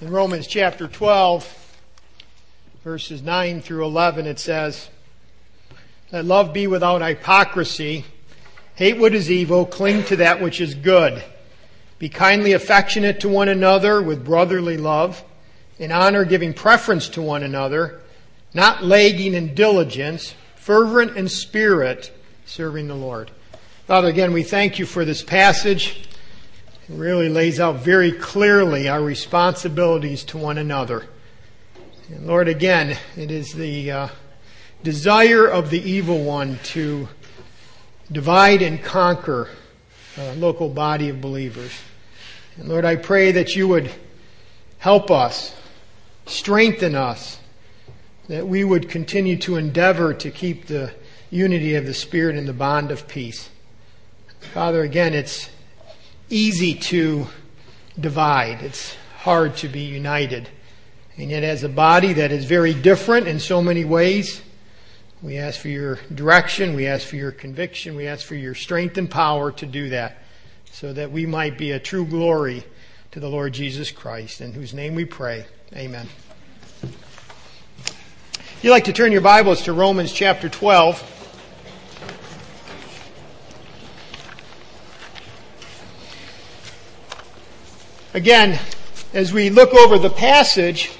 In Romans chapter 12, verses 9 through 11, it says, Let love be without hypocrisy. Hate what is evil, cling to that which is good. Be kindly affectionate to one another with brotherly love, in honor giving preference to one another, not lagging in diligence, fervent in spirit, serving the Lord. Father, again, we thank you for this passage. Really lays out very clearly our responsibilities to one another. And Lord, again, it is the uh, desire of the evil one to divide and conquer a local body of believers. And Lord, I pray that you would help us, strengthen us, that we would continue to endeavor to keep the unity of the Spirit and the bond of peace. Father, again, it's easy to divide. It's hard to be united. And yet, as a body that is very different in so many ways, we ask for your direction, we ask for your conviction, we ask for your strength and power to do that, so that we might be a true glory to the Lord Jesus Christ, in whose name we pray. Amen. If you'd like to turn your Bibles to Romans chapter 12. Again, as we look over the passage,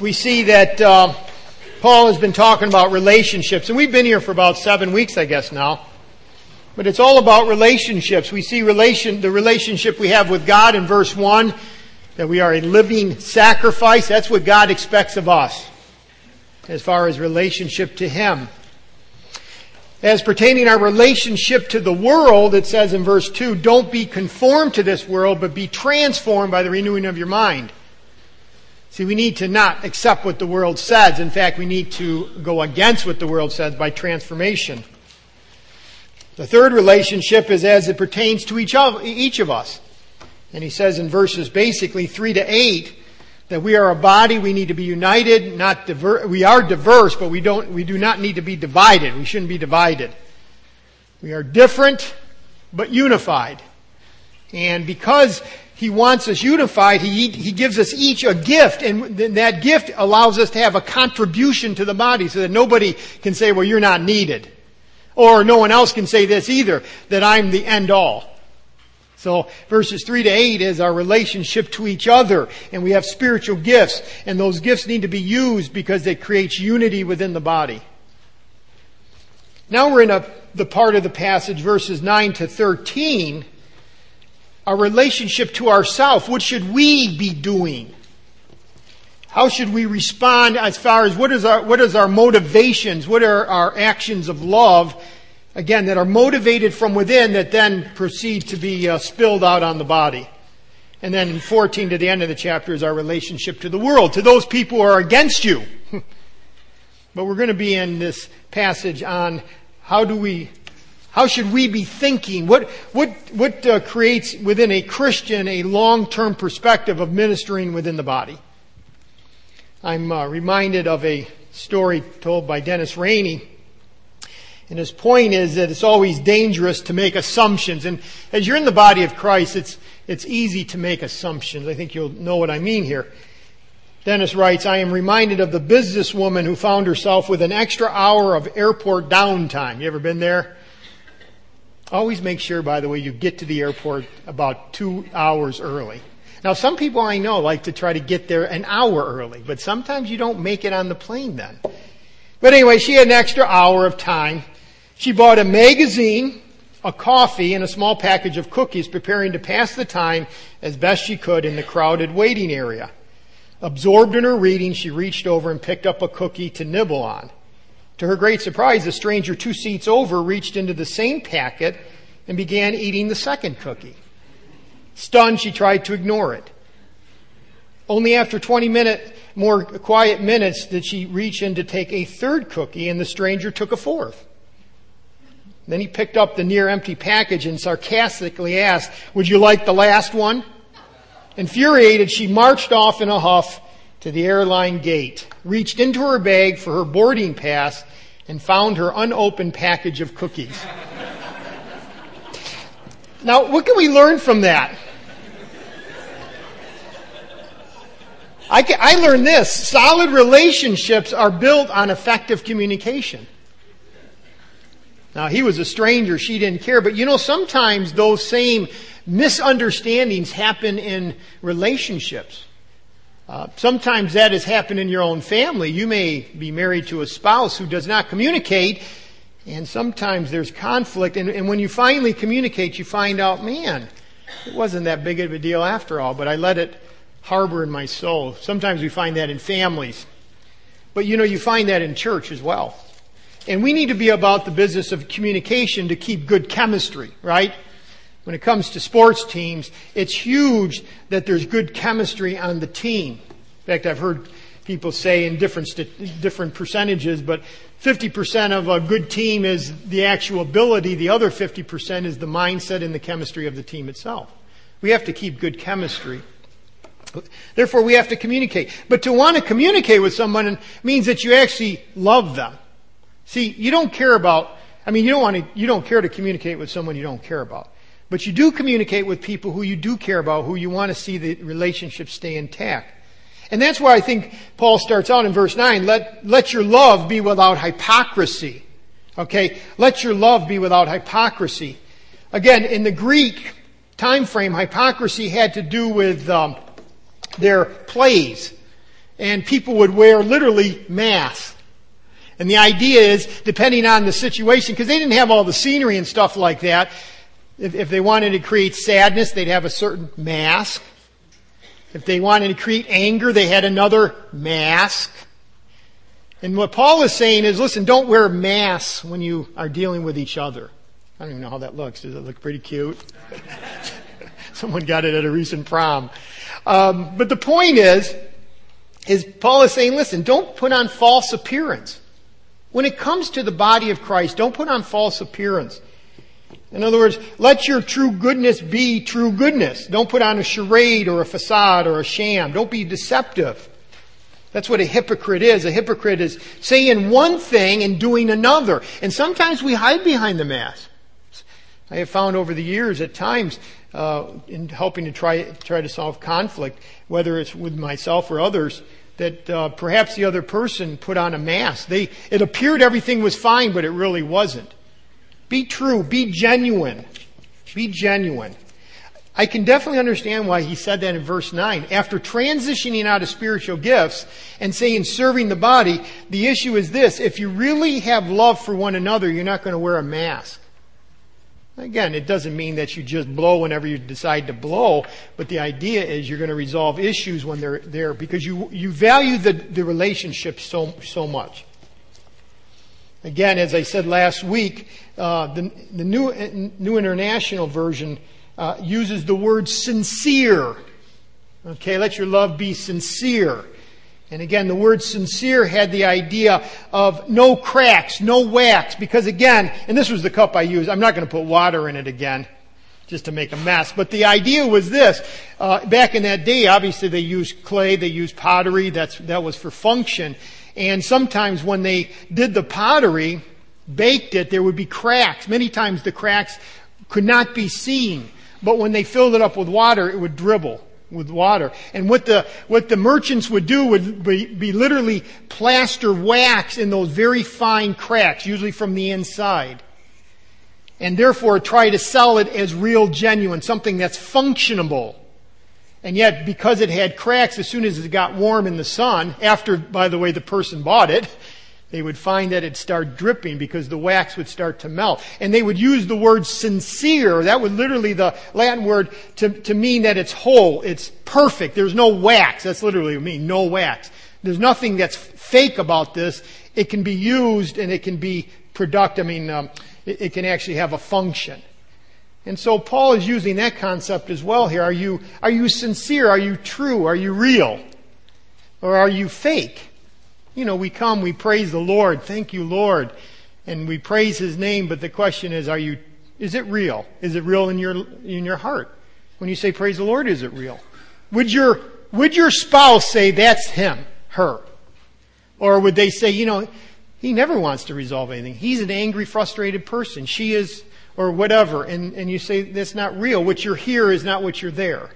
we see that uh, Paul has been talking about relationships, and we've been here for about seven weeks, I guess now. But it's all about relationships. We see relation, the relationship we have with God in verse 1, that we are a living sacrifice. That's what God expects of us, as far as relationship to Him. As pertaining our relationship to the world, it says in verse 2, don't be conformed to this world, but be transformed by the renewing of your mind. See, we need to not accept what the world says. In fact, we need to go against what the world says by transformation. The third relationship is as it pertains to each of, each of us. And he says in verses basically 3 to 8, that we are a body, we need to be united, not diver- we are diverse, but we don't, we do not need to be divided. We shouldn't be divided. We are different, but unified. And because he wants us unified, he, he gives us each a gift, and that gift allows us to have a contribution to the body so that nobody can say, well, you're not needed. Or no one else can say this either, that I'm the end all. So verses 3 to 8 is our relationship to each other, and we have spiritual gifts, and those gifts need to be used because they create unity within the body. Now we're in a, the part of the passage, verses 9 to 13, our relationship to ourself. What should we be doing? How should we respond as far as what is our, what is our motivations? What are our actions of love again, that are motivated from within that then proceed to be uh, spilled out on the body. And then in 14 to the end of the chapter is our relationship to the world, to those people who are against you. but we're going to be in this passage on how do we, how should we be thinking? What, what, what uh, creates within a Christian a long-term perspective of ministering within the body? I'm uh, reminded of a story told by Dennis Rainey and his point is that it's always dangerous to make assumptions. And as you're in the body of Christ, it's, it's easy to make assumptions. I think you'll know what I mean here. Dennis writes, I am reminded of the businesswoman who found herself with an extra hour of airport downtime. You ever been there? Always make sure, by the way, you get to the airport about two hours early. Now, some people I know like to try to get there an hour early, but sometimes you don't make it on the plane then. But anyway, she had an extra hour of time she bought a magazine, a coffee, and a small package of cookies, preparing to pass the time as best she could in the crowded waiting area. Absorbed in her reading, she reached over and picked up a cookie to nibble on. To her great surprise, a stranger two seats over reached into the same packet and began eating the second cookie. Stunned, she tried to ignore it. Only after 20 minute, more quiet minutes did she reach in to take a third cookie and the stranger took a fourth. Then he picked up the near empty package and sarcastically asked, Would you like the last one? Infuriated, she marched off in a huff to the airline gate, reached into her bag for her boarding pass, and found her unopened package of cookies. now, what can we learn from that? I, I learned this. Solid relationships are built on effective communication. Now, he was a stranger. She didn't care. But you know, sometimes those same misunderstandings happen in relationships. Uh, sometimes that has happened in your own family. You may be married to a spouse who does not communicate, and sometimes there's conflict. And, and when you finally communicate, you find out, man, it wasn't that big of a deal after all, but I let it harbor in my soul. Sometimes we find that in families. But you know, you find that in church as well. And we need to be about the business of communication to keep good chemistry, right? When it comes to sports teams, it's huge that there's good chemistry on the team. In fact, I've heard people say in different, different percentages, but 50% of a good team is the actual ability. The other 50% is the mindset and the chemistry of the team itself. We have to keep good chemistry. Therefore, we have to communicate. But to want to communicate with someone means that you actually love them. See, you don't care about, I mean, you don't want to, you don't care to communicate with someone you don't care about. But you do communicate with people who you do care about, who you want to see the relationship stay intact. And that's why I think Paul starts out in verse 9, let, let your love be without hypocrisy. Okay? Let your love be without hypocrisy. Again, in the Greek time frame, hypocrisy had to do with um, their plays. And people would wear literally masks. And the idea is, depending on the situation, because they didn't have all the scenery and stuff like that, if, if they wanted to create sadness, they'd have a certain mask. If they wanted to create anger, they had another mask. And what Paul is saying is, listen, don't wear masks when you are dealing with each other. I don't even know how that looks. Does it look pretty cute? Someone got it at a recent prom. Um, but the point is, is Paul is saying, listen, don't put on false appearance. When it comes to the body of Christ, don't put on false appearance. In other words, let your true goodness be true goodness. Don't put on a charade or a facade or a sham. Don't be deceptive. That's what a hypocrite is. A hypocrite is saying one thing and doing another. And sometimes we hide behind the mask. I have found over the years at times uh, in helping to try try to solve conflict, whether it's with myself or others, that uh, perhaps the other person put on a mask. They, it appeared everything was fine, but it really wasn't. Be true. Be genuine. Be genuine. I can definitely understand why he said that in verse 9. After transitioning out of spiritual gifts and saying serving the body, the issue is this. If you really have love for one another, you're not going to wear a mask. Again, it doesn't mean that you just blow whenever you decide to blow, but the idea is you're going to resolve issues when they're there because you, you value the, the relationship so, so much. Again, as I said last week, uh, the, the new, new International Version uh, uses the word sincere. Okay, let your love be sincere. And again, the word sincere had the idea of no cracks, no wax, because again, and this was the cup I used, I'm not going to put water in it again, just to make a mess, but the idea was this, uh, back in that day, obviously they used clay, they used pottery, that's, that was for function, and sometimes when they did the pottery, baked it, there would be cracks. Many times the cracks could not be seen, but when they filled it up with water, it would dribble with water. And what the, what the merchants would do would be, be literally plaster wax in those very fine cracks, usually from the inside. And therefore try to sell it as real genuine, something that's functionable. And yet, because it had cracks, as soon as it got warm in the sun, after, by the way, the person bought it, they would find that it'd start dripping because the wax would start to melt. And they would use the word sincere. That would literally the Latin word to, to mean that it's whole, it's perfect. There's no wax. That's literally what mean, no wax. There's nothing that's fake about this. It can be used and it can be productive. I mean, um, it, it can actually have a function. And so Paul is using that concept as well here. Are you, are you sincere? Are you true? Are you real? Or are you fake? You know, we come, we praise the Lord. Thank you, Lord. And we praise His name, but the question is, are you, is it real? Is it real in your, in your heart? When you say praise the Lord, is it real? Would your, would your spouse say that's him, her? Or would they say, you know, he never wants to resolve anything. He's an angry, frustrated person. She is, or whatever. And, and you say that's not real. What you're here is not what you're there.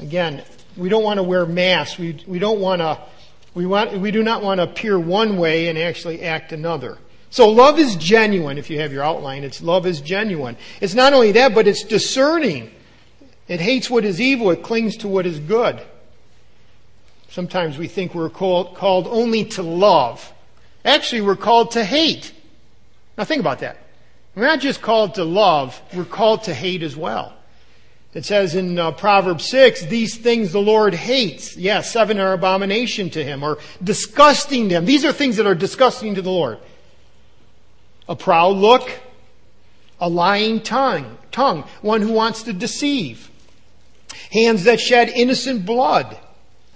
Again, we don't want to wear masks. We, we don't want to, we want, we do not want to appear one way and actually act another. So love is genuine. If you have your outline, it's love is genuine. It's not only that, but it's discerning. It hates what is evil. It clings to what is good. Sometimes we think we're called, called only to love. Actually, we're called to hate. Now think about that. We're not just called to love, we're called to hate as well. It says in uh, Proverbs 6, these things the Lord hates. Yes, seven are abomination to him or disgusting to him. These are things that are disgusting to the Lord. A proud look, a lying tongue, tongue, one who wants to deceive, hands that shed innocent blood.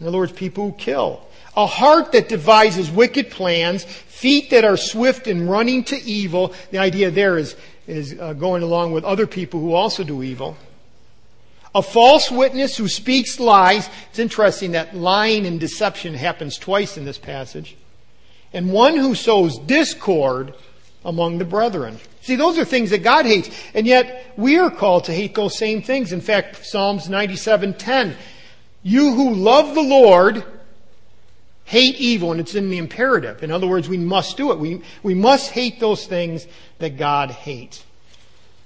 In other words, people who kill. A heart that devises wicked plans, feet that are swift in running to evil. The idea there is, is uh, going along with other people who also do evil. A false witness who speaks lies. It's interesting that lying and deception happens twice in this passage. And one who sows discord among the brethren. See, those are things that God hates. And yet, we are called to hate those same things. In fact, Psalms 97:10, you who love the Lord hate evil, and it's in the imperative. In other words, we must do it. We, we must hate those things that God hates.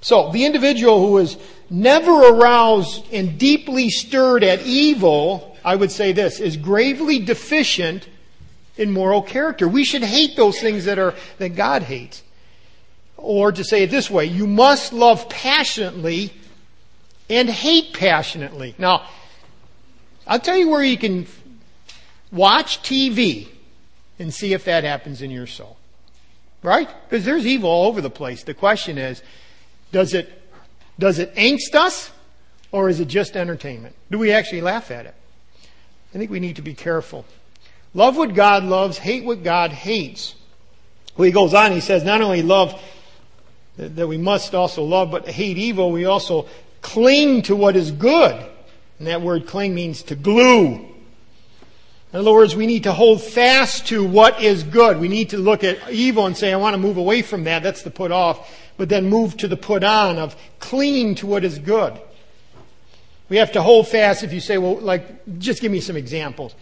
So, the individual who is never aroused and deeply stirred at evil, I would say this, is gravely deficient in moral character. We should hate those things that are, that God hates. Or to say it this way, you must love passionately and hate passionately. Now, I'll tell you where you can watch TV and see if that happens in your soul. Right? Because there's evil all over the place. The question is, does it, does it angst us or is it just entertainment? Do we actually laugh at it? I think we need to be careful. Love what God loves, hate what God hates. Well, he goes on, he says, not only love that we must also love, but hate evil, we also cling to what is good. And that word cling means to glue. In other words, we need to hold fast to what is good. We need to look at evil and say, I want to move away from that. That's the put off. But then move to the put on of clinging to what is good. We have to hold fast if you say, well, like, just give me some examples.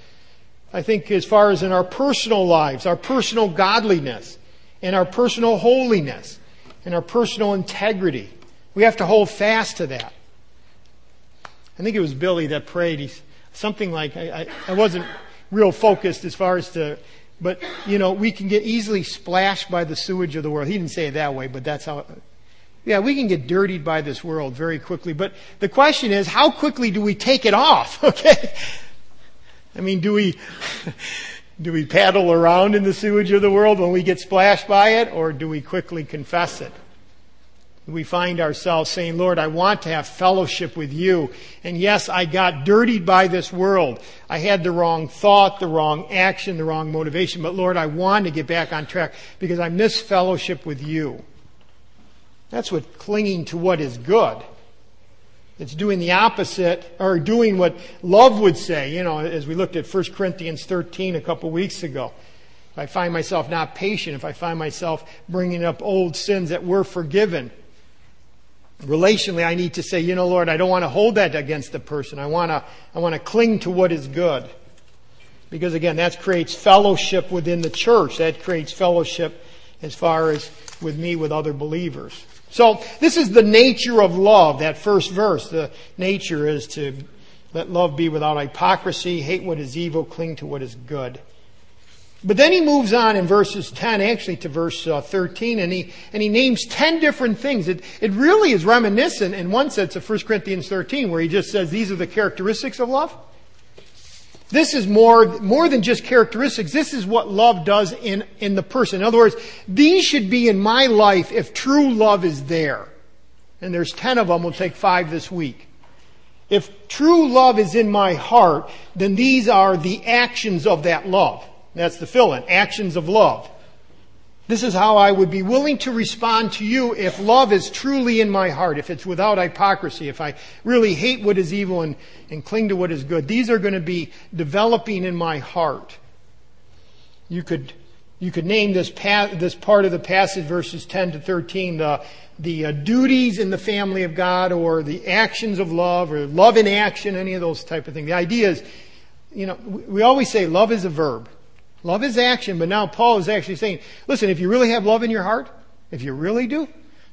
I think as far as in our personal lives, our personal godliness, and our personal holiness, and our personal integrity. We have to hold fast to that. I think it was Billy that prayed. He's something like I, I, I wasn't real focused as far as to, but you know, we can get easily splashed by the sewage of the world. He didn't say it that way, but that's how. Yeah, we can get dirtied by this world very quickly. But the question is, how quickly do we take it off? Okay. I mean, do we, do we paddle around in the sewage of the world when we get splashed by it, or do we quickly confess it? We find ourselves saying, Lord, I want to have fellowship with you. And yes, I got dirtied by this world. I had the wrong thought, the wrong action, the wrong motivation. But Lord, I want to get back on track because I miss fellowship with you. That's what clinging to what is good. It's doing the opposite, or doing what love would say, you know, as we looked at 1 Corinthians 13 a couple weeks ago. If I find myself not patient, if I find myself bringing up old sins that were forgiven, relationally, I need to say, you know, Lord, I don't want to hold that against the person. I want to, I want to cling to what is good. Because again, that creates fellowship within the church. That creates fellowship as far as with me, with other believers. So this is the nature of love, that first verse. The nature is to let love be without hypocrisy, hate what is evil, cling to what is good. But then he moves on in verses 10 actually to verse uh, 13 and he, and he names 10 different things. It, it really is reminiscent in one sense of 1 Corinthians 13 where he just says these are the characteristics of love. This is more, more than just characteristics. This is what love does in, in the person. In other words, these should be in my life if true love is there. And there's 10 of them. We'll take five this week. If true love is in my heart, then these are the actions of that love. That's the fill in. Actions of love. This is how I would be willing to respond to you if love is truly in my heart, if it's without hypocrisy, if I really hate what is evil and, and cling to what is good. These are going to be developing in my heart. You could, You could name this, pa- this part of the passage, verses 10 to 13, the, the uh, duties in the family of God or the actions of love or love in action, any of those type of things. The idea is, you know, we always say love is a verb. Love is action, but now Paul is actually saying, listen, if you really have love in your heart, if you really do,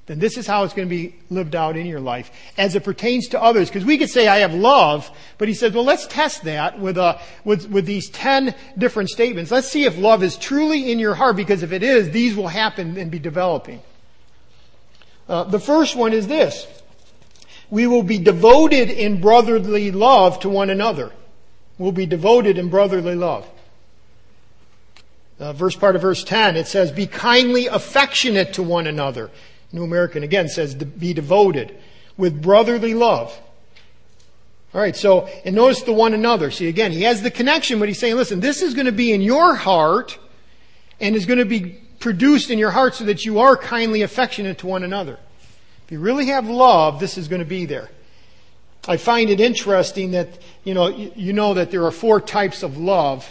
then this is how it's going to be lived out in your life as it pertains to others. Because we could say I have love, but he says, well, let's test that with, uh, with, with these 10 different statements. Let's see if love is truly in your heart, because if it is, these will happen and be developing. Uh, the first one is this. We will be devoted in brotherly love to one another. We'll be devoted in brotherly love. Uh, verse part of verse 10, it says, be kindly affectionate to one another. New American again says be devoted with brotherly love. All right, so, and notice the one another. See, again, he has the connection, but he's saying, listen, this is going to be in your heart and is going to be produced in your heart so that you are kindly affectionate to one another. If you really have love, this is going to be there. I find it interesting that, you know, you know that there are four types of love.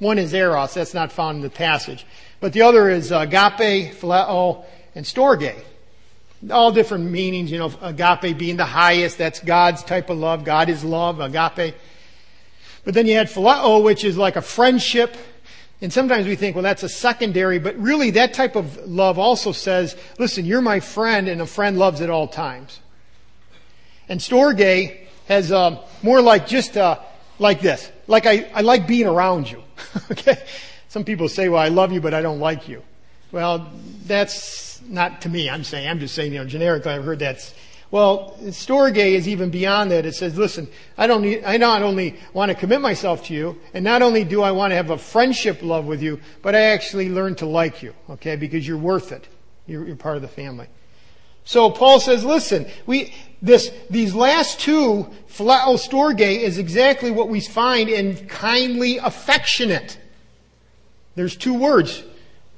One is eros, that's not found in the passage. But the other is agape, phileo, and storge all different meanings, you know, agape being the highest, that's God's type of love. God is love, agape. But then you had phileo, which is like a friendship. And sometimes we think, well, that's a secondary, but really that type of love also says, listen, you're my friend and a friend loves at all times. And storge has uh, more like just uh, like this. Like I, I like being around you. okay? Some people say, well, I love you, but I don't like you. Well, that's not to me, I'm saying, I'm just saying, you know, generically, I've heard that's, well, storge is even beyond that. It says, listen, I don't need, I not only want to commit myself to you, and not only do I want to have a friendship love with you, but I actually learn to like you, okay, because you're worth it. You're, you're part of the family. So Paul says, listen, we, this, these last two, phileo storge, is exactly what we find in kindly affectionate. There's two words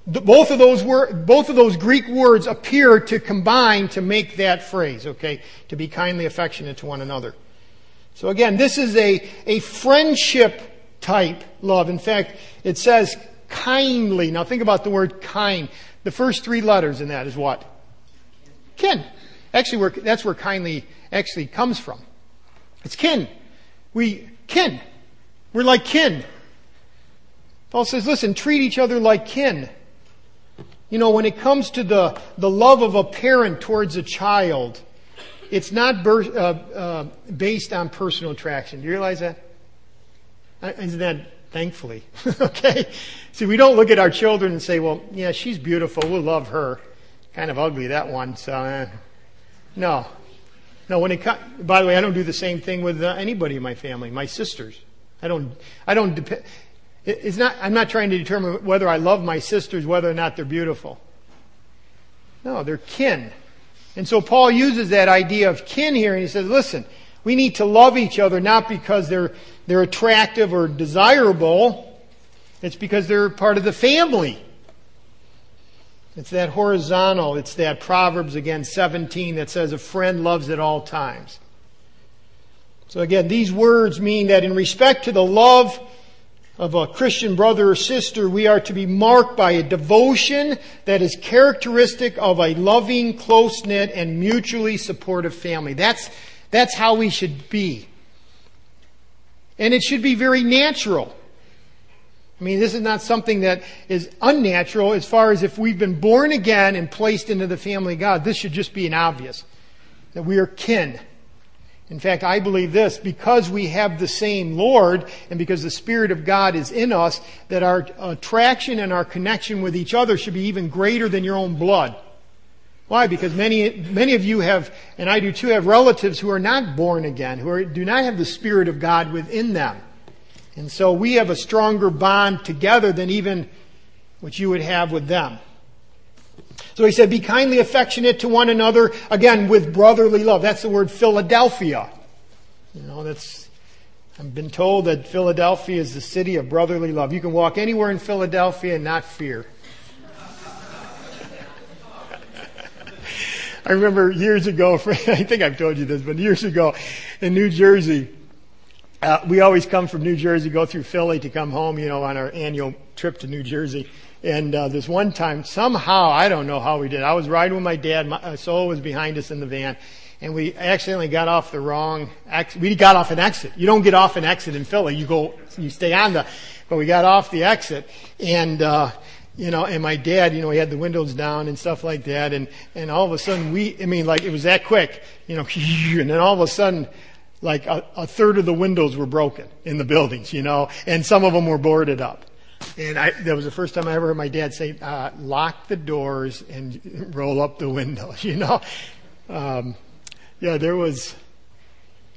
both of those both of those Greek words appear to combine to make that phrase, okay? To be kindly affectionate to one another. So again, this is a, a friendship type love. In fact, it says kindly. Now think about the word kind. The first three letters in that is what? Kin. Actually, that's where kindly actually comes from. It's kin. We, kin. We're like kin. Paul says, listen, treat each other like kin. You know, when it comes to the, the love of a parent towards a child, it's not ber- uh, uh, based on personal attraction. Do you realize that? Uh, isn't that thankfully? okay? See, we don't look at our children and say, well, yeah, she's beautiful. We'll love her. Kind of ugly, that one. So, uh, no. No, when it comes, by the way, I don't do the same thing with uh, anybody in my family, my sisters. I don't, I don't depend, it's not, I'm not trying to determine whether I love my sisters, whether or not they're beautiful. No, they're kin. And so Paul uses that idea of kin here and he says, listen, we need to love each other not because they're, they're attractive or desirable. It's because they're part of the family. It's that horizontal, it's that Proverbs again 17 that says a friend loves at all times. So again, these words mean that in respect to the love of a Christian brother or sister, we are to be marked by a devotion that is characteristic of a loving, close knit, and mutually supportive family. That's, that's how we should be. And it should be very natural. I mean, this is not something that is unnatural as far as if we've been born again and placed into the family of God. This should just be an obvious. That we are kin. In fact, I believe this, because we have the same Lord and because the Spirit of God is in us, that our attraction and our connection with each other should be even greater than your own blood. Why? Because many, many of you have, and I do too, have relatives who are not born again, who are, do not have the Spirit of God within them. And so we have a stronger bond together than even what you would have with them. So he said, be kindly affectionate to one another, again, with brotherly love. That's the word Philadelphia. You know, that's, I've been told that Philadelphia is the city of brotherly love. You can walk anywhere in Philadelphia and not fear. I remember years ago, I think I've told you this, but years ago in New Jersey, uh, we always come from New Jersey, go through Philly to come home, you know, on our annual trip to New Jersey. And uh, this one time, somehow, I don't know how we did. I was riding with my dad. My, uh, Soul was behind us in the van, and we accidentally got off the wrong. Ex- we got off an exit. You don't get off an exit in Philly. You go, you stay on the. But we got off the exit, and uh, you know, and my dad, you know, he had the windows down and stuff like that, and and all of a sudden we, I mean, like it was that quick, you know, and then all of a sudden like a, a, third of the windows were broken in the buildings, you know, and some of them were boarded up. And I, that was the first time I ever heard my dad say, uh, lock the doors and roll up the windows, you know. Um, yeah, there was,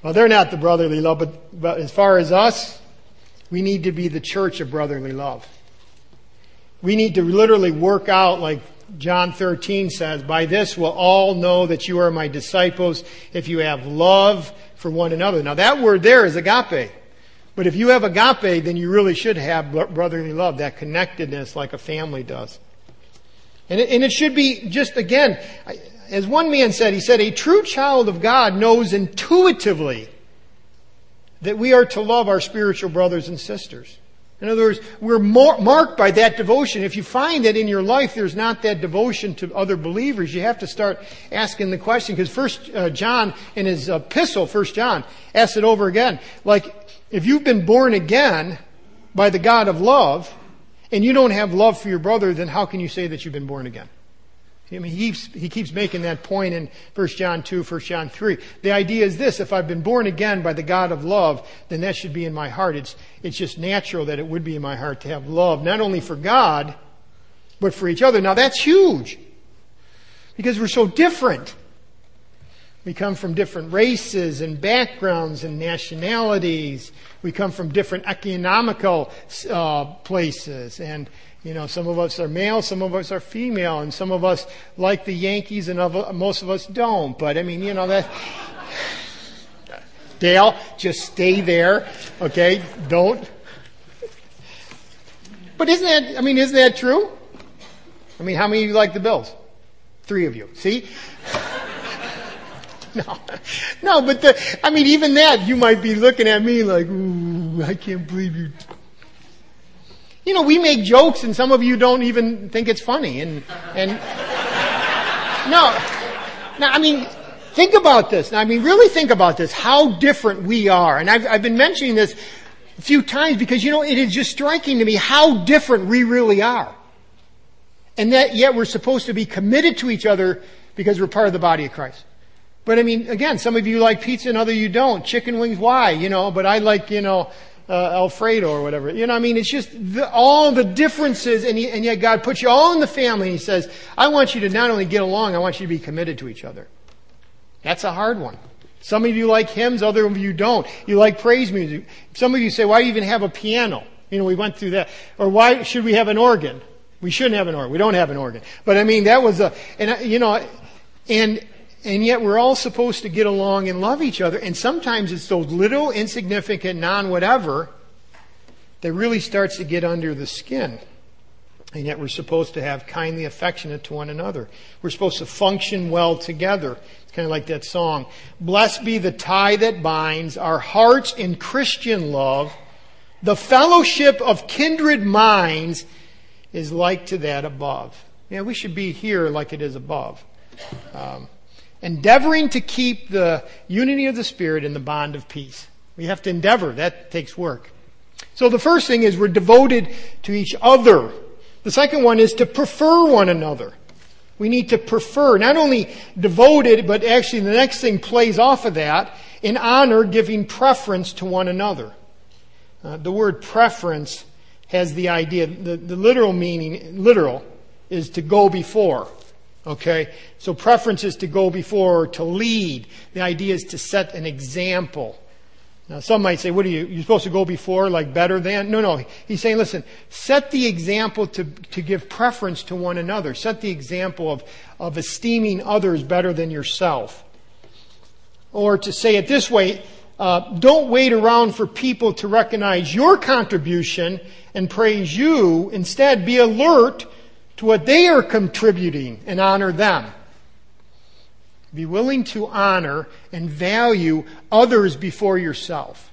well, they're not the brotherly love, but, but as far as us, we need to be the church of brotherly love. We need to literally work out like John 13 says, by this will all know that you are my disciples if you have love for one another. Now that word there is agape. But if you have agape, then you really should have brotherly love, that connectedness like a family does. And it, and it should be just again, as one man said, he said, a true child of God knows intuitively that we are to love our spiritual brothers and sisters. In other words, we're marked by that devotion. If you find that in your life there's not that devotion to other believers, you have to start asking the question. Because First uh, John, in his epistle, First John, asks it over again. Like, if you've been born again by the God of love, and you don't have love for your brother, then how can you say that you've been born again? I mean, he keeps, he keeps making that point in 1 John 2, 1 John 3. The idea is this, if I've been born again by the God of love, then that should be in my heart. It's, it's just natural that it would be in my heart to have love, not only for God, but for each other. Now that's huge. Because we're so different. We come from different races and backgrounds and nationalities. We come from different economical uh, places and you know, some of us are male, some of us are female, and some of us like the Yankees and most of us don't. But I mean, you know, that. Dale, just stay there, okay? Don't. But isn't that, I mean, isn't that true? I mean, how many of you like the Bills? Three of you. See? no. No, but the, I mean, even that, you might be looking at me like, ooh, I can't believe you you know, we make jokes and some of you don't even think it's funny. And, and, no, no, I mean, think about this. Now I mean, really think about this, how different we are. And I've, I've been mentioning this a few times because, you know, it is just striking to me how different we really are. And that yet we're supposed to be committed to each other because we're part of the body of Christ. But I mean, again, some of you like pizza and other you don't. Chicken wings, why? You know, but I like, you know, uh, Alfredo or whatever. You know, I mean, it's just the, all the differences, and, he, and yet God puts you all in the family, and He says, I want you to not only get along, I want you to be committed to each other. That's a hard one. Some of you like hymns, other of you don't. You like praise music. Some of you say, why do you even have a piano? You know, we went through that. Or why should we have an organ? We shouldn't have an organ. We don't have an organ. But I mean, that was a, and you know, and and yet we're all supposed to get along and love each other. And sometimes it's those little insignificant non-whatever that really starts to get under the skin. And yet we're supposed to have kindly affectionate to one another. We're supposed to function well together. It's kind of like that song. Blessed be the tie that binds our hearts in Christian love. The fellowship of kindred minds is like to that above. Yeah, we should be here like it is above. Um, endeavoring to keep the unity of the Spirit in the bond of peace. We have to endeavor. That takes work. So the first thing is we're devoted to each other. The second one is to prefer one another. We need to prefer, not only devoted, but actually the next thing plays off of that, in honor, giving preference to one another. Uh, the word preference has the idea, the, the literal meaning, literal, is to go before. Okay? So preference is to go before, or to lead. The idea is to set an example. Now some might say, what are you, you're supposed to go before, like better than? No, no. He's saying, listen, set the example to, to give preference to one another. Set the example of, of esteeming others better than yourself. Or to say it this way, uh, don't wait around for people to recognize your contribution and praise you. Instead, be alert to what they are contributing and honor them. Be willing to honor and value others before yourself.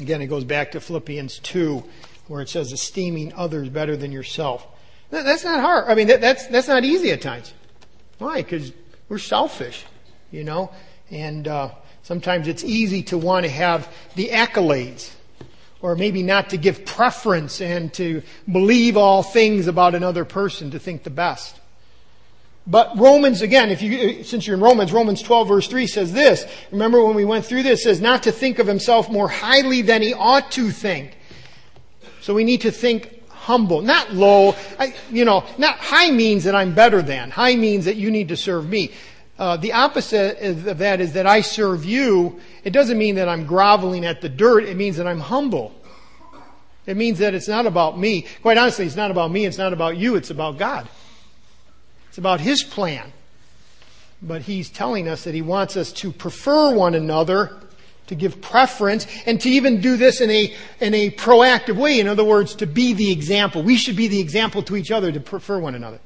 Again, it goes back to Philippians 2, where it says esteeming others better than yourself. That's not hard. I mean, that, that's, that's not easy at times. Why? Because we're selfish, you know? And uh, sometimes it's easy to want to have the accolades, or maybe not to give preference and to believe all things about another person, to think the best. But Romans, again, if you, since you're in Romans, Romans 12 verse 3 says this. Remember when we went through this, says not to think of himself more highly than he ought to think. So we need to think humble, not low. I, you know, not high means that I'm better than. High means that you need to serve me. Uh, the opposite of that is that I serve you. It doesn't mean that I'm groveling at the dirt. It means that I'm humble. It means that it's not about me. Quite honestly, it's not about me. It's not about you. It's about God. It's about His plan. But He's telling us that He wants us to prefer one another, to give preference, and to even do this in a, in a proactive way. In other words, to be the example. We should be the example to each other to prefer one another.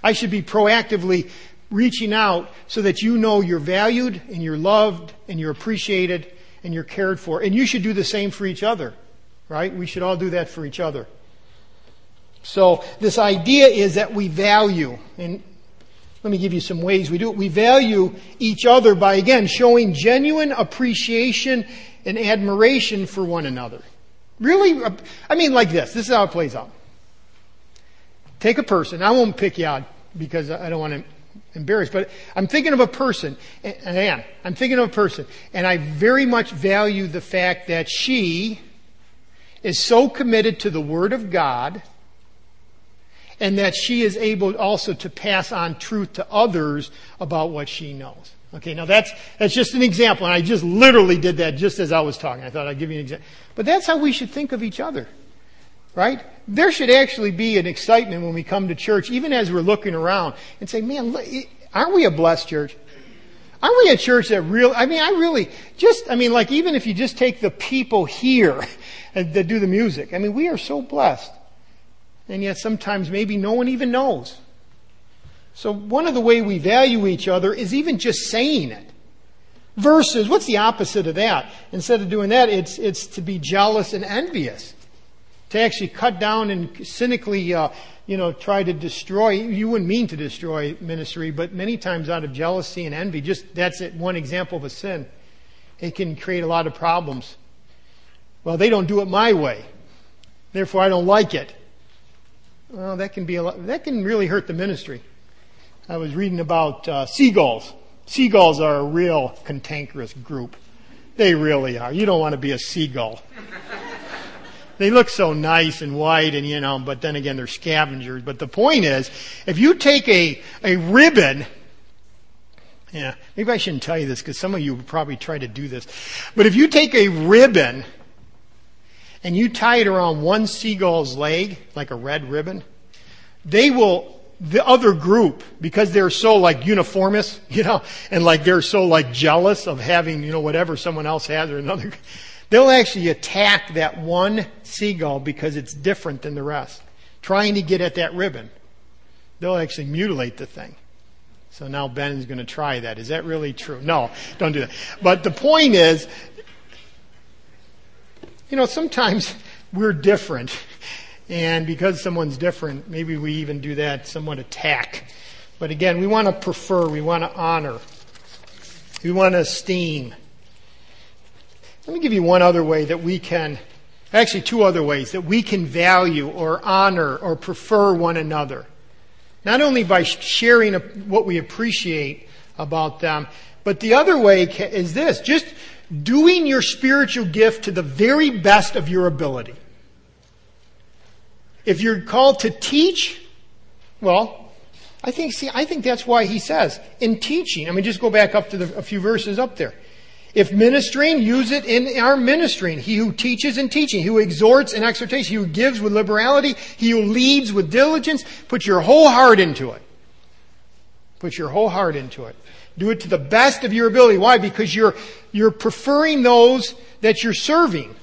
I should be proactively reaching out so that you know you're valued and you're loved and you're appreciated and you're cared for. And you should do the same for each other, right? We should all do that for each other. So this idea is that we value, and let me give you some ways we do it. We value each other by, again, showing genuine appreciation and admiration for one another. Really, I mean, like this. This is how it plays out. Take a person. I won't pick you out because I don't want to embarrass, but I'm thinking of a person, and I am. I'm thinking of a person, and I very much value the fact that she is so committed to the Word of God and that she is able also to pass on truth to others about what she knows. Okay, now that's, that's just an example, and I just literally did that just as I was talking. I thought I'd give you an example. But that's how we should think of each other. Right? There should actually be an excitement when we come to church, even as we're looking around, and say, man, aren't we a blessed church? Aren't we a church that really, I mean, I really, just, I mean, like even if you just take the people here that do the music, I mean, we are so blessed and yet sometimes maybe no one even knows. So one of the way we value each other is even just saying it. Versus, what's the opposite of that? Instead of doing that, it's, it's to be jealous and envious. To actually cut down and cynically, uh, you know, try to destroy. You wouldn't mean to destroy ministry, but many times out of jealousy and envy, just that's it, one example of a sin. It can create a lot of problems. Well, they don't do it my way. Therefore, I don't like it. Well, that can be a lot, that can really hurt the ministry. I was reading about uh, seagulls. Seagulls are a real cantankerous group. They really are. You don't want to be a seagull. They look so nice and white and you know, but then again they're scavengers. But the point is, if you take a, a ribbon yeah, maybe I shouldn't tell you this because some of you would probably try to do this. But if you take a ribbon and you tie it around one seagull's leg, like a red ribbon, they will, the other group, because they're so like uniformist, you know, and like they're so like jealous of having, you know, whatever someone else has or another, they'll actually attack that one seagull because it's different than the rest, trying to get at that ribbon. They'll actually mutilate the thing. So now Ben's going to try that. Is that really true? No, don't do that. But the point is, you know, sometimes we're different. And because someone's different, maybe we even do that somewhat attack. But again, we want to prefer, we want to honor, we want to esteem. Let me give you one other way that we can, actually two other ways that we can value or honor or prefer one another. Not only by sharing what we appreciate about them, but the other way is this, just doing your spiritual gift to the very best of your ability. If you're called to teach, well, I think, see, I think that's why he says, in teaching, I mean, just go back up to the, a few verses up there. If ministering, use it in our ministering. He who teaches in teaching, he who exhorts in exhortation, he who gives with liberality, he who leads with diligence, put your whole heart into it. Put your whole heart into it. Do it to the best of your ability. Why? Because you're, you're preferring those that you're serving.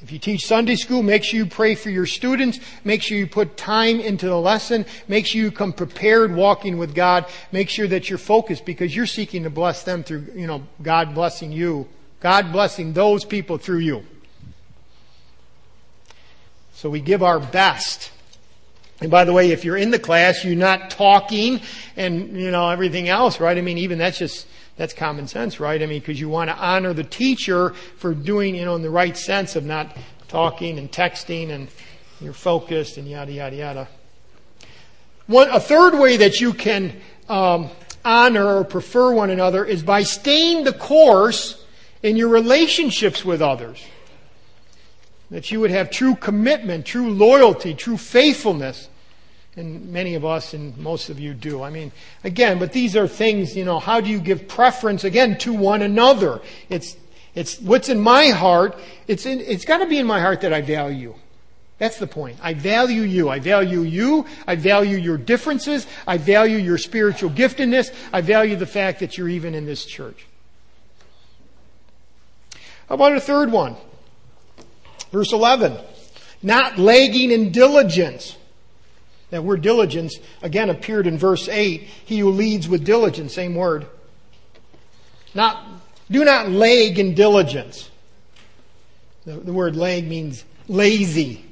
If you teach Sunday school, make sure you pray for your students. Make sure you put time into the lesson. Make sure you come prepared walking with God. Make sure that you're focused because you're seeking to bless them through, you know, God blessing you, God blessing those people through you. So we give our best. And by the way, if you're in the class, you're not talking and, you know, everything else, right? I mean, even that's just, that's common sense, right? I mean, because you want to honor the teacher for doing, you know, in the right sense of not talking and texting and you're focused and yada, yada, yada. One, a third way that you can um, honor or prefer one another is by staying the course in your relationships with others. That you would have true commitment, true loyalty, true faithfulness. And many of us and most of you do. I mean, again, but these are things, you know, how do you give preference, again, to one another? It's, it's what's in my heart. It's in, it's gotta be in my heart that I value. That's the point. I value you. I value you. I value your differences. I value your spiritual giftedness. I value the fact that you're even in this church. How about a third one? Verse 11. Not lagging in diligence. That word diligence again appeared in verse 8. He who leads with diligence, same word. Not, do not lag in diligence. The, the word lag means lazy.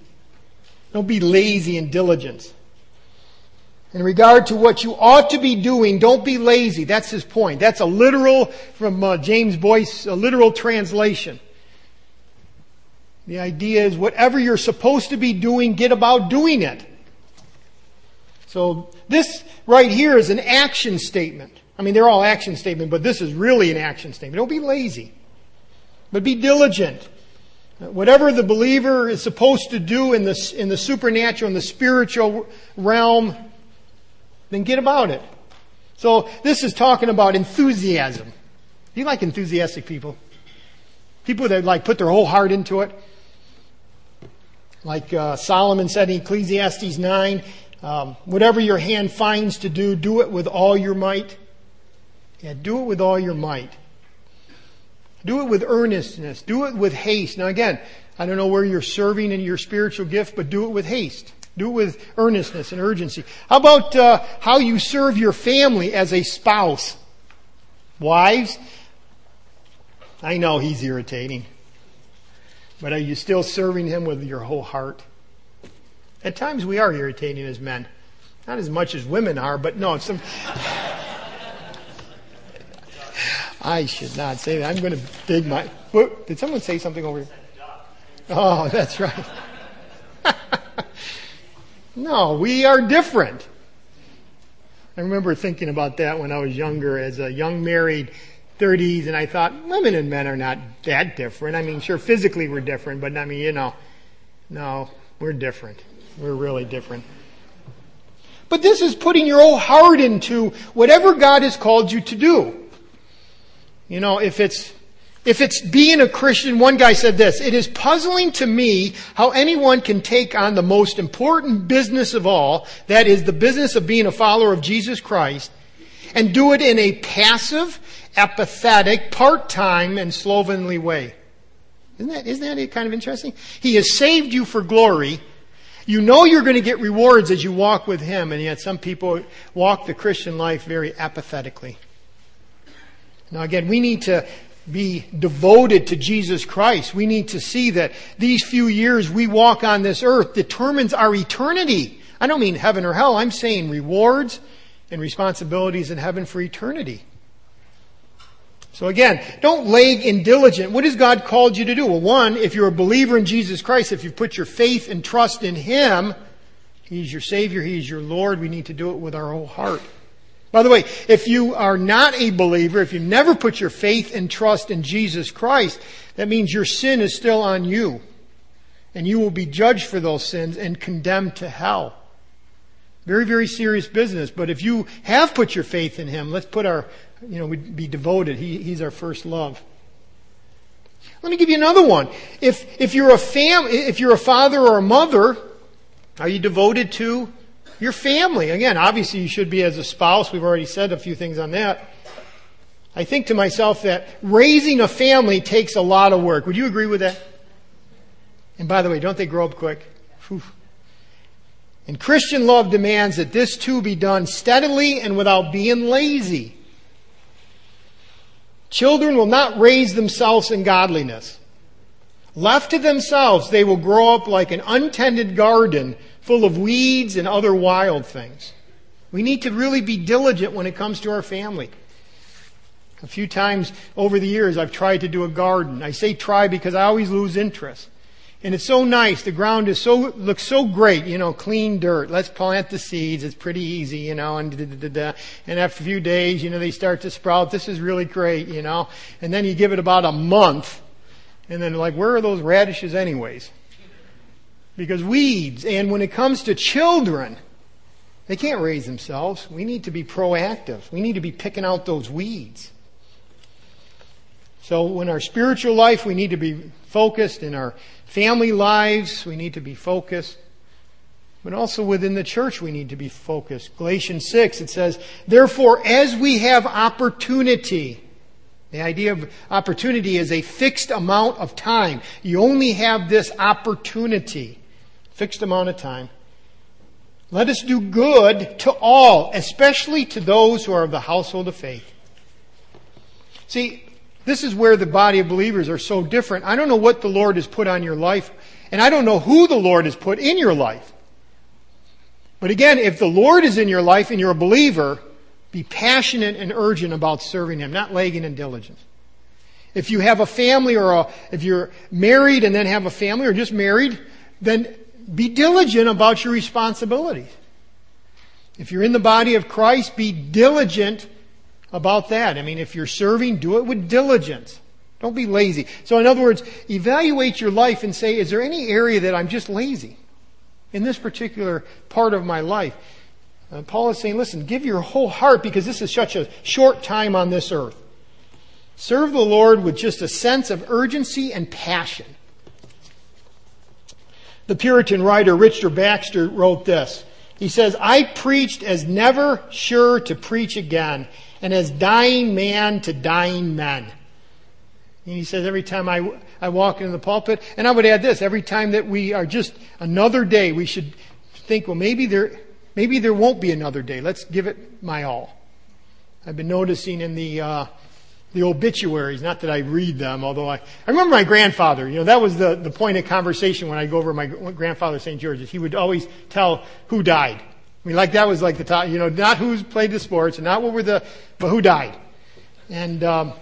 Don't be lazy in diligence. In regard to what you ought to be doing, don't be lazy. That's his point. That's a literal, from uh, James Boice, a literal translation. The idea is whatever you're supposed to be doing, get about doing it. So this right here is an action statement. I mean, they're all action statements, but this is really an action statement. Don't be lazy, but be diligent. Whatever the believer is supposed to do in the, in the supernatural, in the spiritual realm, then get about it. So this is talking about enthusiasm. Do you like enthusiastic people? People that like put their whole heart into it. Like uh, Solomon said in Ecclesiastes 9, um, whatever your hand finds to do, do it with all your might. Yeah, do it with all your might. Do it with earnestness. Do it with haste. Now again, I don't know where you're serving in your spiritual gift, but do it with haste. Do it with earnestness and urgency. How about uh, how you serve your family as a spouse? Wives, I know he's irritating, but are you still serving him with your whole heart? At times we are irritating as men. Not as much as women are, but no, some. I should not say that. I'm going to dig my. Did someone say something over here? Oh, that's right. no, we are different. I remember thinking about that when I was younger, as a young married 30s, and I thought women and men are not that different. I mean, sure, physically we're different, but I mean, you know, no, we're different. We're really different. But this is putting your whole heart into whatever God has called you to do. You know, if it's, if it's being a Christian, one guy said this, it is puzzling to me how anyone can take on the most important business of all, that is the business of being a follower of Jesus Christ, and do it in a passive, apathetic, part-time, and slovenly way. Isn't that, isn't that kind of interesting? He has saved you for glory. You know you're going to get rewards as you walk with Him, and yet some people walk the Christian life very apathetically. Now again, we need to be devoted to Jesus Christ. We need to see that these few years we walk on this earth determines our eternity. I don't mean heaven or hell. I'm saying rewards and responsibilities in heaven for eternity. So again, don't lag in diligent. What has God called you to do? Well, one, if you're a believer in Jesus Christ, if you've put your faith and trust in Him, He's your Savior, He's your Lord, we need to do it with our whole heart. By the way, if you are not a believer, if you never put your faith and trust in Jesus Christ, that means your sin is still on you. And you will be judged for those sins and condemned to hell. Very, very serious business. But if you have put your faith in Him, let's put our, you know, we'd be devoted. He, he's our first love. Let me give you another one. If, if you're a fam, if you're a father or a mother, are you devoted to your family. Again, obviously you should be as a spouse. We've already said a few things on that. I think to myself that raising a family takes a lot of work. Would you agree with that? And by the way, don't they grow up quick? Whew. And Christian love demands that this too be done steadily and without being lazy. Children will not raise themselves in godliness. Left to themselves, they will grow up like an untended garden full of weeds and other wild things. We need to really be diligent when it comes to our family. A few times over the years, I've tried to do a garden. I say try because I always lose interest. And it's so nice. The ground is so, looks so great, you know, clean dirt. Let's plant the seeds. It's pretty easy, you know, and da, da, da, And after a few days, you know, they start to sprout. This is really great, you know. And then you give it about a month. And then like, where are those radishes anyways? Because weeds. And when it comes to children, they can't raise themselves. We need to be proactive. We need to be picking out those weeds. So in our spiritual life, we need to be focused. In our family lives, we need to be focused. But also within the church, we need to be focused. Galatians 6, it says, Therefore, as we have opportunity, the idea of opportunity is a fixed amount of time. You only have this opportunity, fixed amount of time. Let us do good to all, especially to those who are of the household of faith. See, this is where the body of believers are so different. I don't know what the Lord has put on your life, and I don't know who the Lord has put in your life. But again, if the Lord is in your life and you're a believer, be passionate and urgent about serving Him, not lagging in diligence. If you have a family or a, if you're married and then have a family or just married, then be diligent about your responsibilities. If you're in the body of Christ, be diligent about that. I mean, if you're serving, do it with diligence. Don't be lazy. So in other words, evaluate your life and say, is there any area that I'm just lazy in this particular part of my life? Uh, Paul is saying, listen, give your whole heart because this is such a short time on this earth. Serve the Lord with just a sense of urgency and passion. The Puritan writer Richard Baxter wrote this. He says, I preached as never sure to preach again, and as dying man to dying men. And he says every time I, I walk into the pulpit, and I would add this, every time that we are just another day, we should think, well, maybe there, maybe there won't be another day. Let's give it my all. I've been noticing in the, uh, the obituaries, not that I read them, although I, I remember my grandfather, you know, that was the, the point of conversation when I go over my grandfather St. George's. He would always tell who died. I mean, like that was like the top, you know, not who's played the sports and not what were the, but who died. And, um,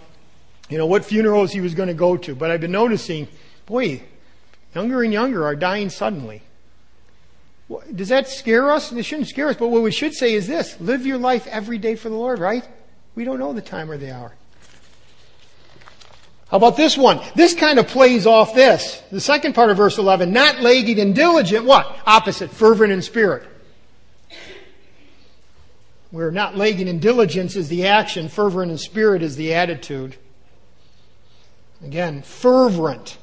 you know, what funerals he was going to go to. But I've been noticing, boy, younger and younger are dying suddenly. Does that scare us? It shouldn't scare us, but what we should say is this live your life every day for the Lord, right? We don't know the time or the hour. How about this one? This kind of plays off this. The second part of verse 11, not lagging and diligent, what? Opposite, fervent in spirit. Where not lagging in diligence is the action, fervent in spirit is the attitude. Again, fervent.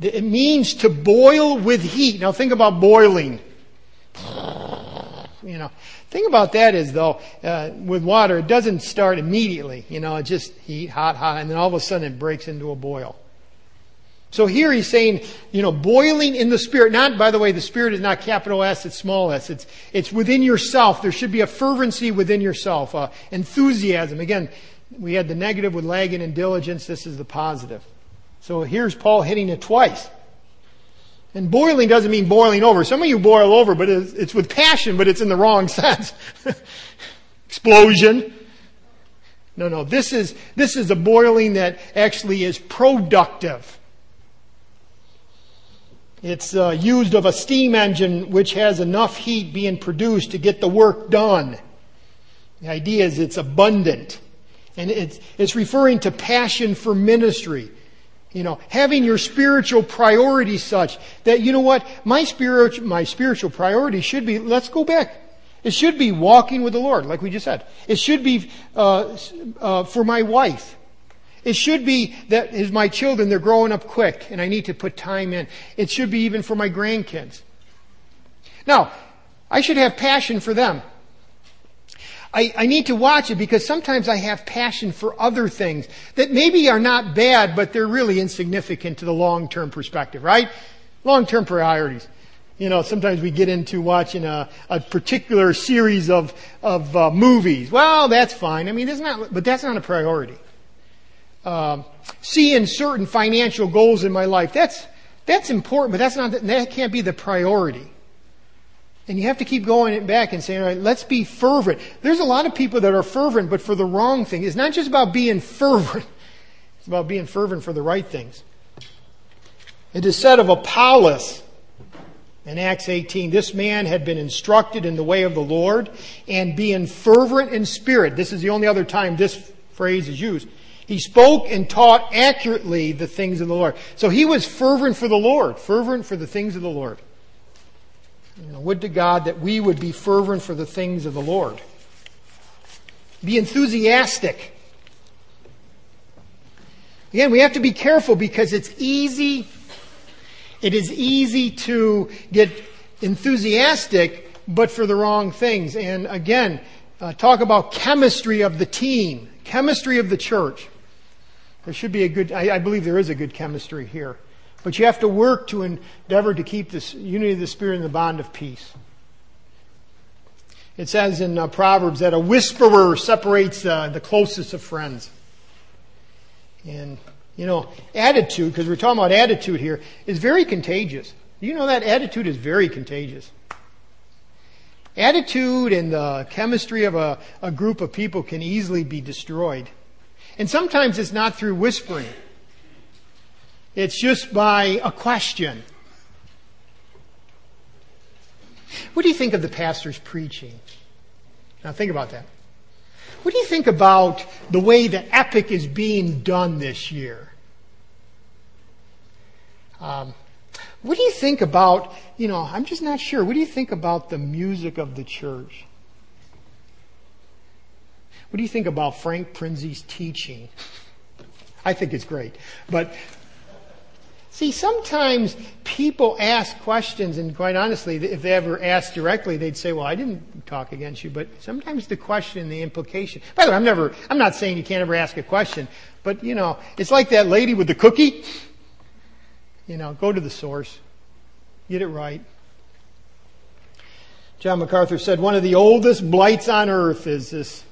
It means to boil with heat. Now think about boiling. You know, thing about that is though, uh, with water, it doesn't start immediately. You know, it just heat, hot, hot, and then all of a sudden it breaks into a boil. So here he's saying, you know, boiling in the spirit. Not, by the way, the spirit is not capital S, it's small s. It's, it's within yourself. There should be a fervency within yourself, uh, enthusiasm. Again, we had the negative with lagging and diligence. This is the positive. So here's Paul hitting it twice. And boiling doesn't mean boiling over. Some of you boil over, but it's, it's with passion, but it's in the wrong sense. Explosion. No, no. This is, this is a boiling that actually is productive. It's uh, used of a steam engine which has enough heat being produced to get the work done. The idea is it's abundant. And it's, it's referring to passion for ministry. You know, having your spiritual priorities such that, you know what, my spiritual, my spiritual priority should be, let's go back. It should be walking with the Lord, like we just said. It should be uh, uh, for my wife. It should be that as my children, they're growing up quick and I need to put time in. It should be even for my grandkids. Now, I should have passion for them. I, I, need to watch it because sometimes I have passion for other things that maybe are not bad, but they're really insignificant to the long-term perspective, right? Long-term priorities. You know, sometimes we get into watching a, a particular series of, of uh, movies. Well, that's fine. I mean, that's not, but that's not a priority. Uh, seeing certain financial goals in my life. That's, that's important, but that's not, that can't be the priority. And you have to keep going back and saying, all right, let's be fervent. There's a lot of people that are fervent, but for the wrong thing. It's not just about being fervent. It's about being fervent for the right things. It is said of Apollos in Acts 18, this man had been instructed in the way of the Lord and being fervent in spirit. This is the only other time this phrase is used. He spoke and taught accurately the things of the Lord. So he was fervent for the Lord, fervent for the things of the Lord. You know, would to God that we would be fervent for the things of the Lord. Be enthusiastic. Again, we have to be careful because it's easy, it is easy to get enthusiastic, but for the wrong things. And again, uh, talk about chemistry of the team, chemistry of the church. There should be a good, I, I believe there is a good chemistry here. But you have to work to endeavor to keep this unity of the Spirit and the bond of peace. It says in uh, Proverbs that a whisperer separates uh, the closest of friends. And, you know, attitude, because we're talking about attitude here, is very contagious. You know that attitude is very contagious. Attitude and the chemistry of a, a group of people can easily be destroyed. And sometimes it's not through whispering. It's just by a question. What do you think of the pastor's preaching? Now think about that. What do you think about the way the epic is being done this year? Um, what do you think about, you know, I'm just not sure. What do you think about the music of the church? What do you think about Frank Prinzi's teaching? I think it's great. But See, sometimes people ask questions, and quite honestly, if they ever asked directly, they'd say, well, I didn't talk against you, but sometimes the question, the implication. By the way, I'm never, I'm not saying you can't ever ask a question, but you know, it's like that lady with the cookie. You know, go to the source. Get it right. John MacArthur said one of the oldest blights on earth is this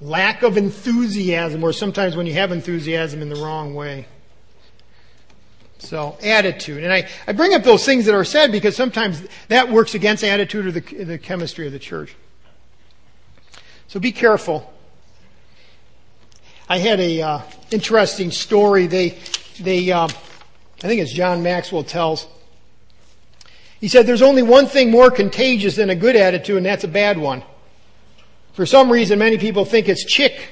lack of enthusiasm, or sometimes when you have enthusiasm in the wrong way. So, attitude. And I, I bring up those things that are said because sometimes that works against attitude or the, the chemistry of the church. So be careful. I had a uh, interesting story. They, they, uh, I think it's John Maxwell tells. He said, "There's only one thing more contagious than a good attitude, and that's a bad one. For some reason, many people think it's chick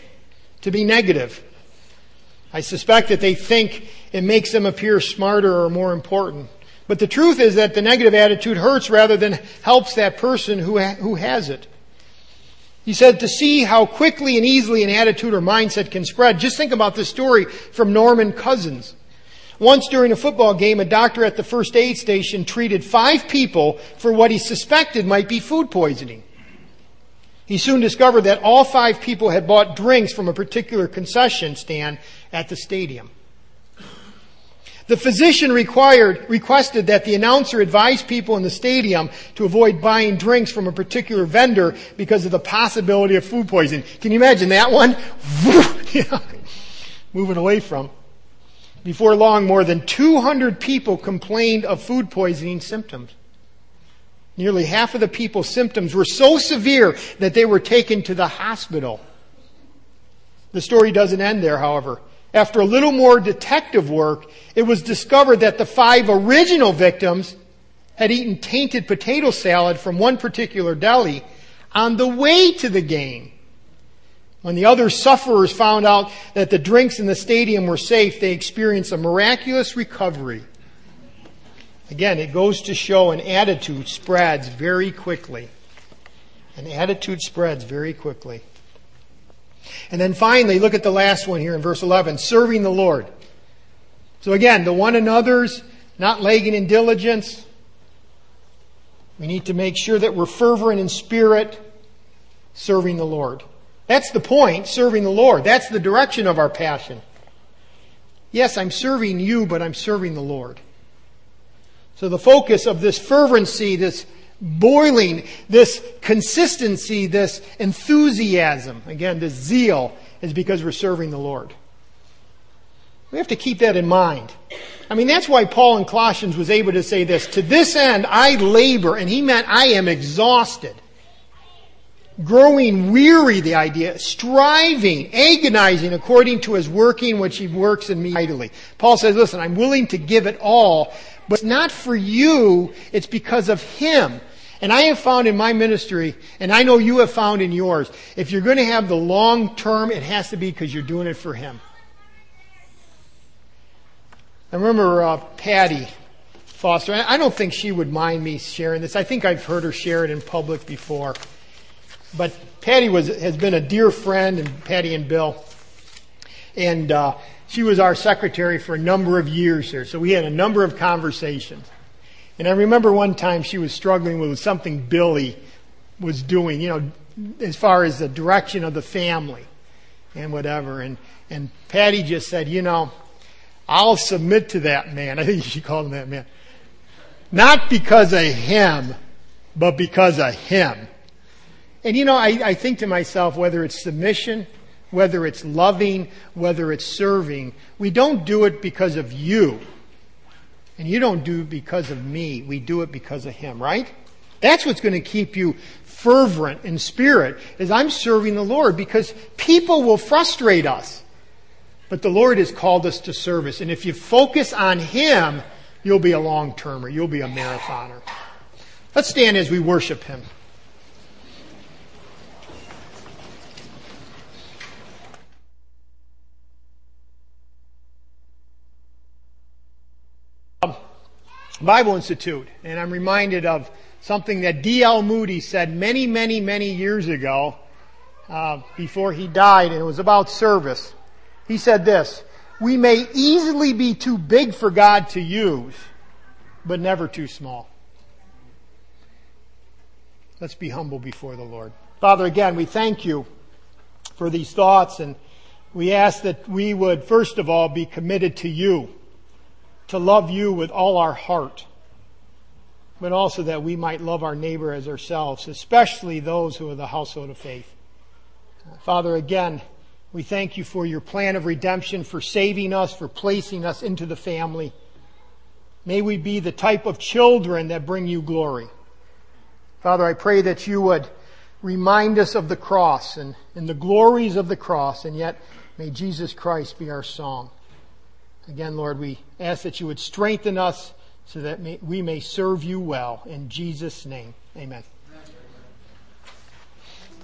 to be negative. I suspect that they think it makes them appear smarter or more important. But the truth is that the negative attitude hurts rather than helps that person who, ha- who has it. He said to see how quickly and easily an attitude or mindset can spread. Just think about this story from Norman Cousins. Once during a football game, a doctor at the first aid station treated five people for what he suspected might be food poisoning. He soon discovered that all five people had bought drinks from a particular concession stand at the stadium. The physician required, requested that the announcer advise people in the stadium to avoid buying drinks from a particular vendor because of the possibility of food poisoning. Can you imagine that one? moving away from. Before long, more than 200 people complained of food poisoning symptoms. Nearly half of the people's symptoms were so severe that they were taken to the hospital. The story doesn't end there, however. After a little more detective work, it was discovered that the five original victims had eaten tainted potato salad from one particular deli on the way to the game. When the other sufferers found out that the drinks in the stadium were safe, they experienced a miraculous recovery. Again, it goes to show an attitude spreads very quickly. An attitude spreads very quickly. And then finally, look at the last one here in verse 11 serving the Lord. So again, the one another's, not lagging in diligence. We need to make sure that we're fervent in spirit, serving the Lord. That's the point, serving the Lord. That's the direction of our passion. Yes, I'm serving you, but I'm serving the Lord. So the focus of this fervency, this boiling, this consistency, this enthusiasm, again, this zeal, is because we're serving the Lord. We have to keep that in mind. I mean, that's why Paul in Colossians was able to say this, to this end I labor, and he meant I am exhausted. Growing weary, the idea, striving, agonizing according to his working which he works in me mightily. Paul says, listen, I'm willing to give it all, but it's not for you, it's because of him. And I have found in my ministry, and I know you have found in yours, if you're going to have the long term, it has to be because you're doing it for him. I remember uh, Patty Foster. I don't think she would mind me sharing this. I think I've heard her share it in public before. But Patty was has been a dear friend, and Patty and Bill, and uh, she was our secretary for a number of years here. So we had a number of conversations. And I remember one time she was struggling with something Billy was doing, you know, as far as the direction of the family and whatever. And and Patty just said, you know, I'll submit to that man. I think she called him that man. Not because of him, but because of him. And you know, I, I think to myself, whether it's submission, whether it's loving, whether it's serving, we don't do it because of you. And you don't do it because of me. We do it because of him, right? That's what's going to keep you fervent in spirit, is I'm serving the Lord because people will frustrate us. But the Lord has called us to service. And if you focus on Him, you'll be a long termer. You'll be a marathoner. Let's stand as we worship Him. Bible Institute, and I'm reminded of something that D.L. Moody said many, many, many years ago uh, before he died, and it was about service. He said this, we may easily be too big for God to use, but never too small. Let's be humble before the Lord. Father, again, we thank you for these thoughts and we ask that we would, first of all, be committed to you, to love you with all our heart, but also that we might love our neighbor as ourselves, especially those who are the household of faith. Father, again, we thank you for your plan of redemption, for saving us, for placing us into the family. May we be the type of children that bring you glory. Father, I pray that you would remind us of the cross and, and the glories of the cross, and yet may Jesus Christ be our song. Again, Lord, we ask that you would strengthen us so that we may serve you well. In Jesus' name, amen.